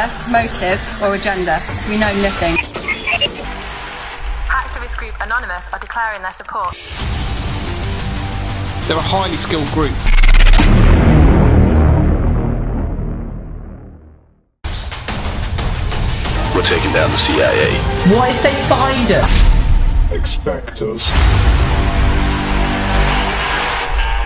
leader, motive, or agenda. We know nothing. Activist group Anonymous are declaring their support. They're a highly skilled group. We're taking down the CIA. What if they find us? Expect us.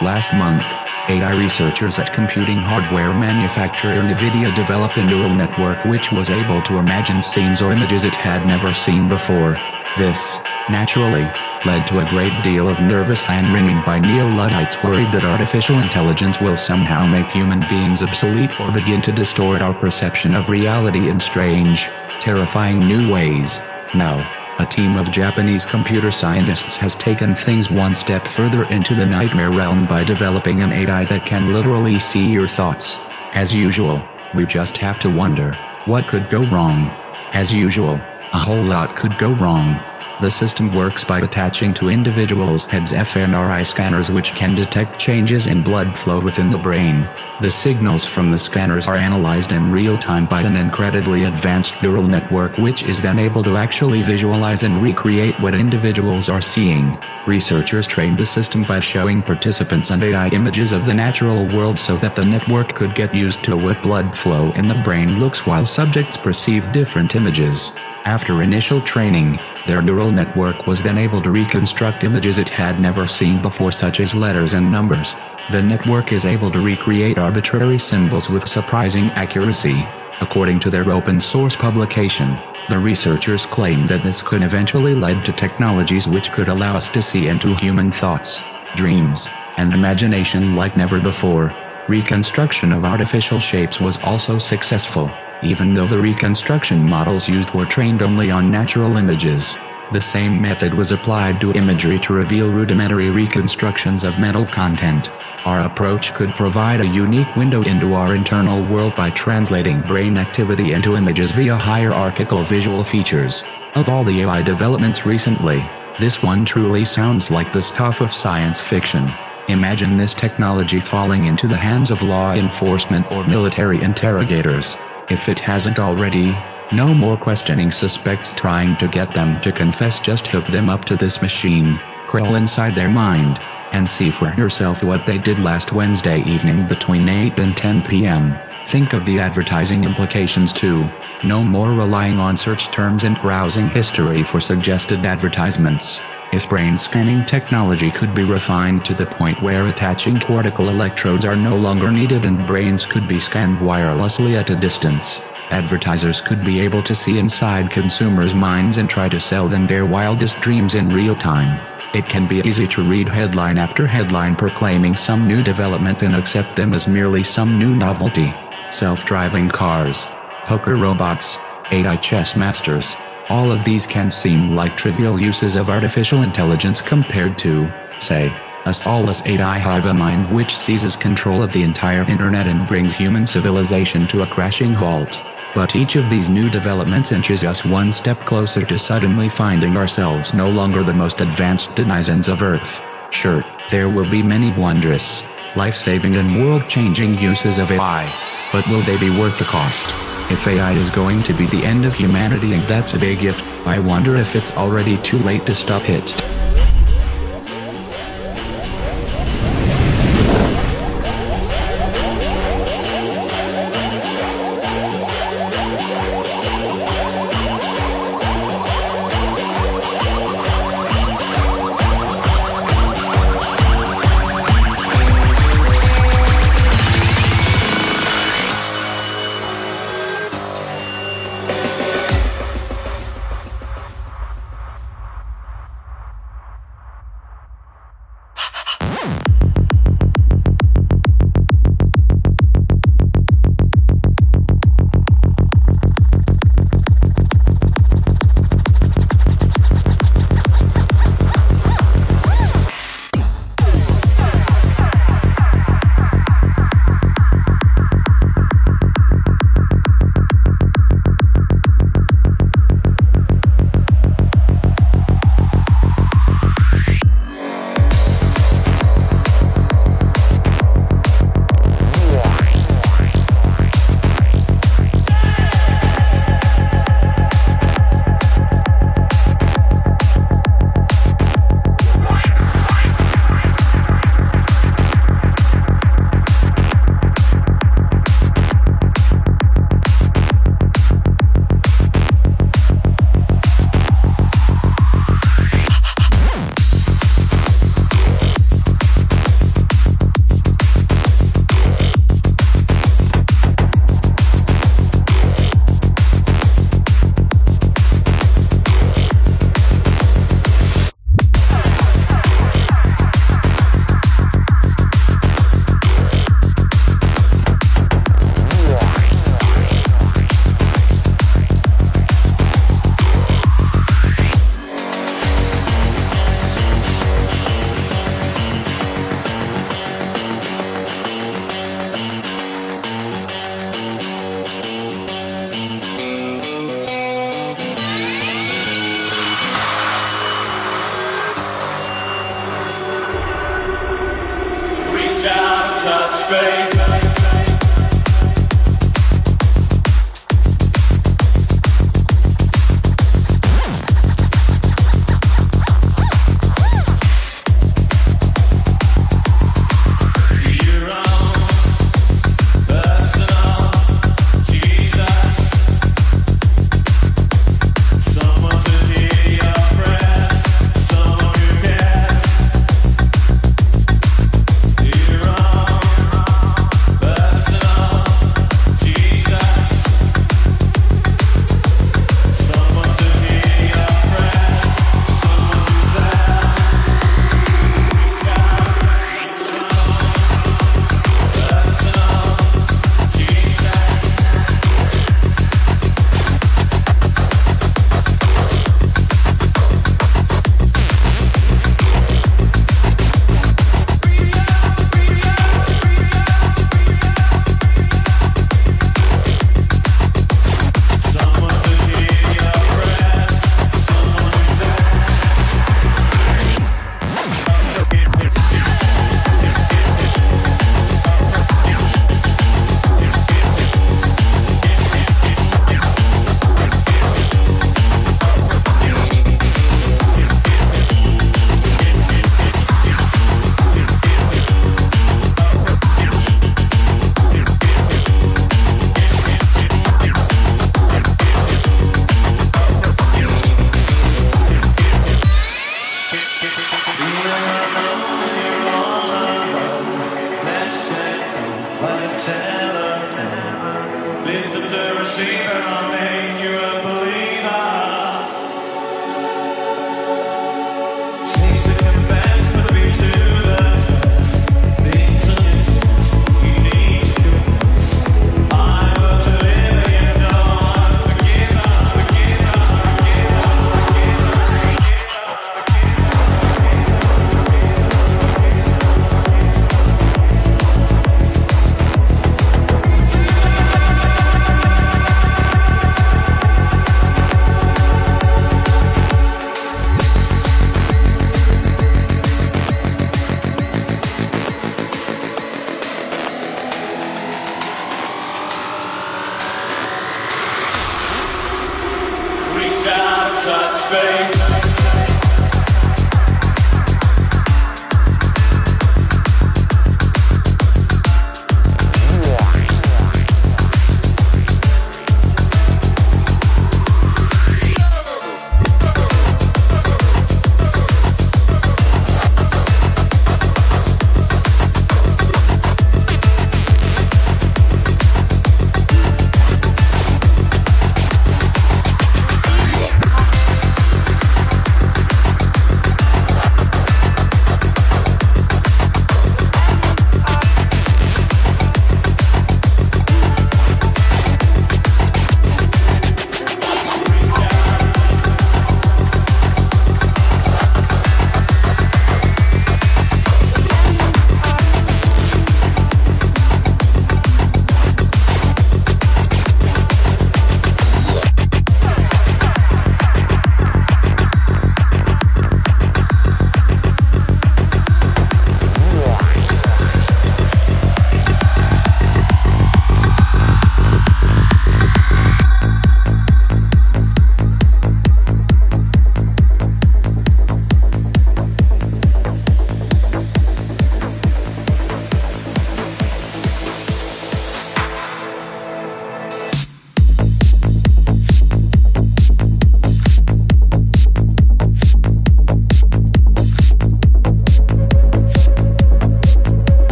Last month, AI researchers at computing hardware manufacturer NVIDIA developed a neural network which was able to imagine scenes or images it had never seen before. This, naturally, led to a great deal of nervous hand-wringing by neo-Luddites worried that artificial intelligence will somehow make human beings obsolete or begin to distort our perception of reality in strange, terrifying new ways. Now, a team of Japanese computer scientists has taken things one step further into the nightmare realm by developing an AI that can literally see your thoughts. As usual, we just have to wonder, what could go wrong? As usual, a whole lot could go wrong. The system works by attaching to individuals' heads fMRI scanners which can detect changes in blood flow within the brain. The signals from the scanners are analyzed in real time by an incredibly advanced neural network which is then able to actually visualize and recreate what individuals are seeing. Researchers trained the system by showing participants and AI images of the natural world so that the network could get used to what blood flow in the brain looks while subjects perceive different images. After initial training, their neural network was then able to reconstruct images it had never seen before such as letters and numbers. The network is able to recreate arbitrary symbols with surprising accuracy. According to their open source publication, the researchers claim that this could eventually lead to technologies which could allow us to see into human thoughts, dreams, and imagination like never before. Reconstruction of artificial shapes was also successful even though the reconstruction models used were trained only on natural images. The same method was applied to imagery to reveal rudimentary reconstructions of metal content. Our approach could provide a unique window into our internal world by translating brain activity into images via hierarchical visual features. Of all the AI developments recently, this one truly sounds like the stuff of science fiction. Imagine this technology falling into the hands of law enforcement or military interrogators. If it hasn't already, no more questioning suspects trying to get them to confess just hook them up to this machine, crawl inside their mind, and see for yourself what they did last Wednesday evening between 8 and 10 p.m. Think of the advertising implications too. No more relying on search terms and browsing history for suggested advertisements. If brain scanning technology could be refined to the point where attaching cortical electrodes are no longer needed and brains could be scanned wirelessly at a distance, advertisers could be able to see inside consumers' minds and try to sell them their wildest dreams in real time. It can be easy to read headline after headline proclaiming some new development and accept them as merely some new novelty. Self-driving cars, poker robots, AI chess masters, all of these can seem like trivial uses of artificial intelligence compared to, say, a soulless AI hive mind which seizes control of the entire internet and brings human civilization to a crashing halt. But each of these new developments inches us one step closer to suddenly finding ourselves no longer the most advanced denizens of Earth. Sure, there will be many wondrous, life-saving and world-changing uses of AI. But will they be worth the cost? If AI is going to be the end of humanity and that's a big if, I wonder if it's already too late to stop it.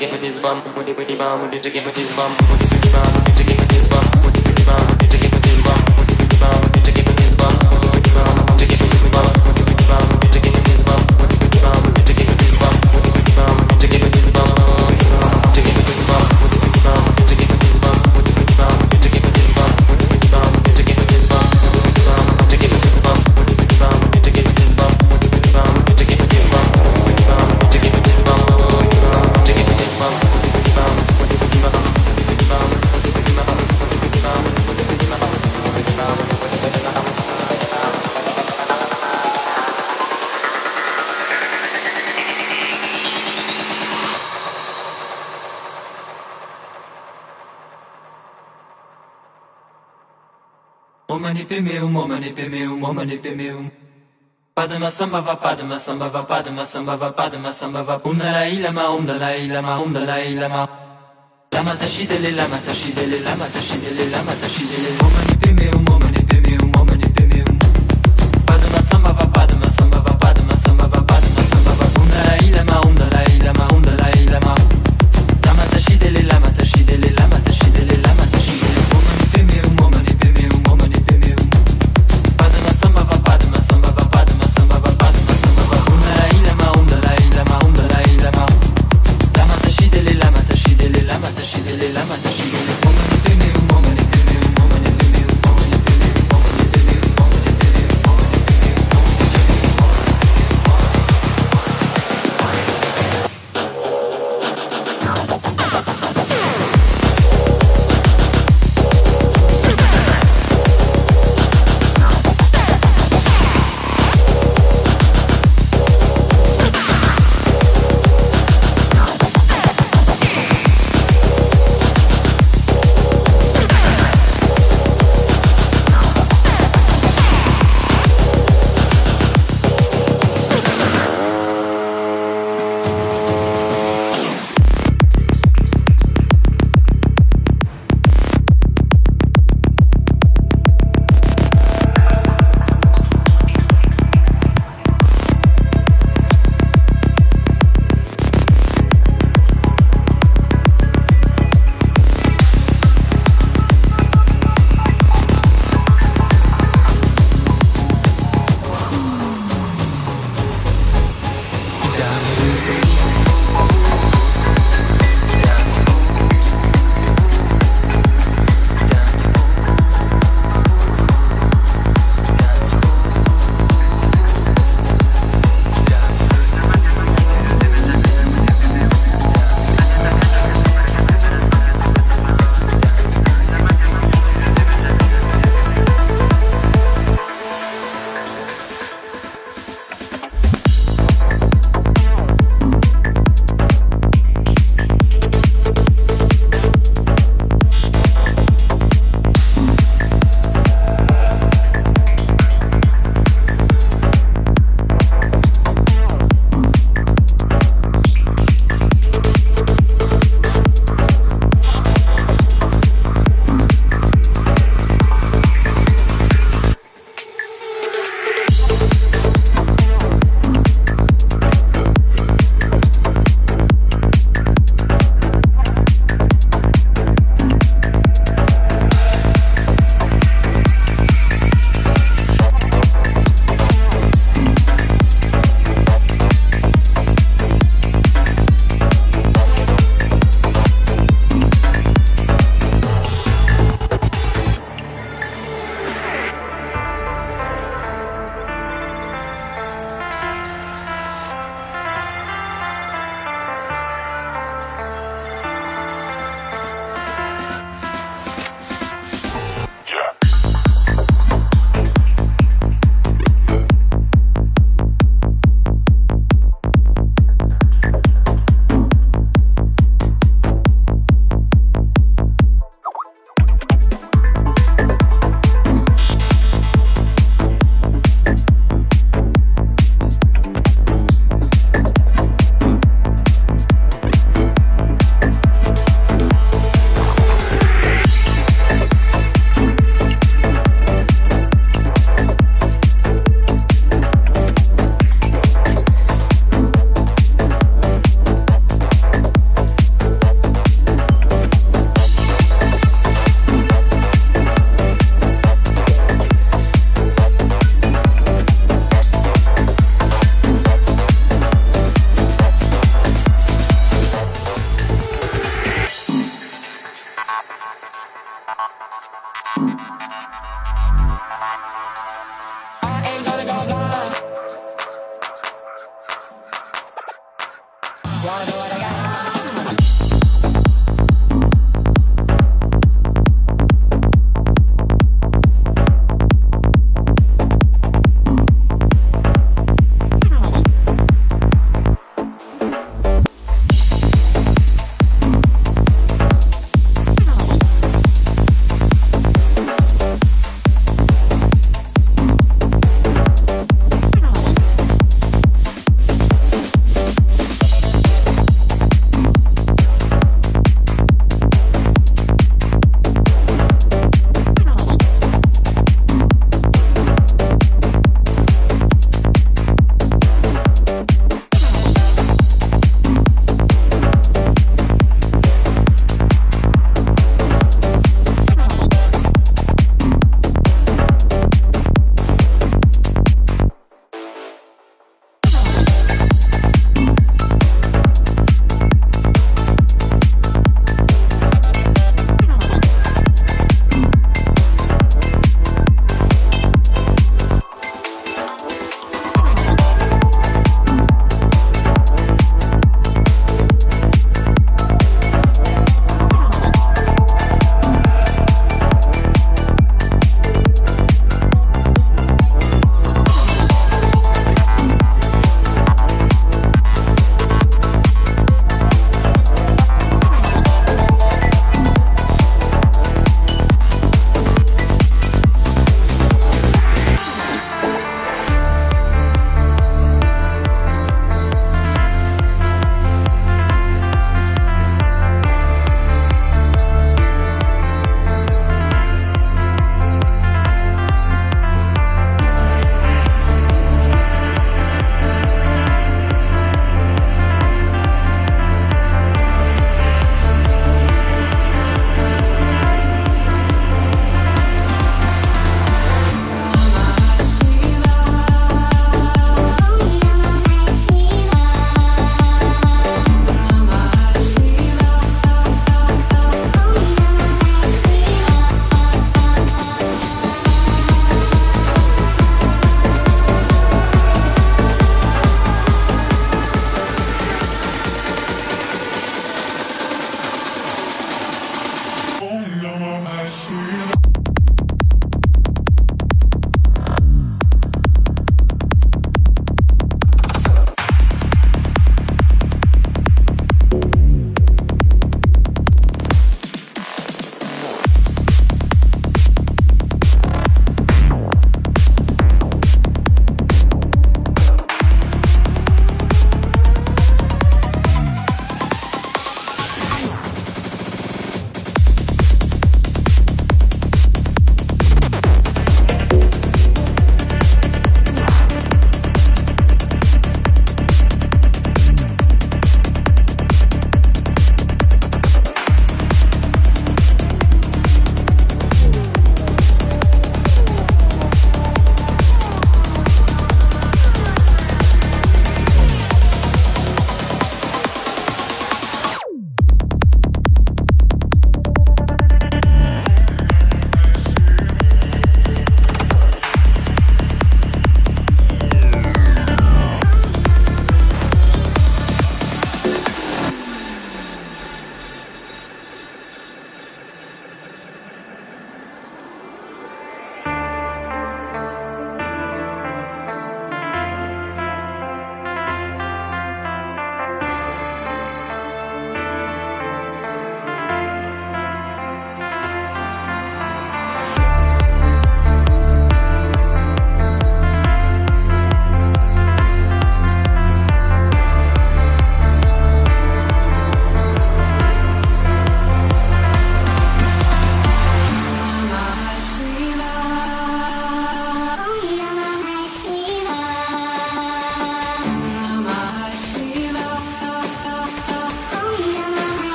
give me this bum, booty, booty, bum, booty, to give me this bum, booty. Padma sambhava padma sambhava padma sambhava padma sambhava. Om Dalai Lama Om Dalai Lama Om Dalai Lama. Lama tashidele lama tashidele lama tashidele lama tashidele Om mani peme um Om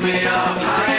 Thank you.